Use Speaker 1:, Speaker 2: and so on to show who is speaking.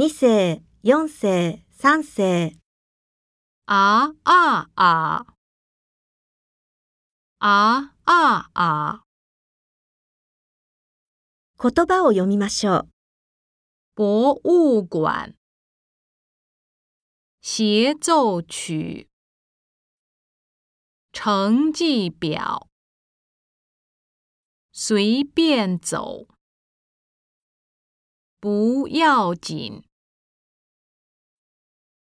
Speaker 1: 2世、4世、3世。
Speaker 2: あ。あ。あ。あ。あ。あ！
Speaker 1: 言葉を読みましょう。
Speaker 2: 博物館，协奏曲，成绩表，随便走，不要紧。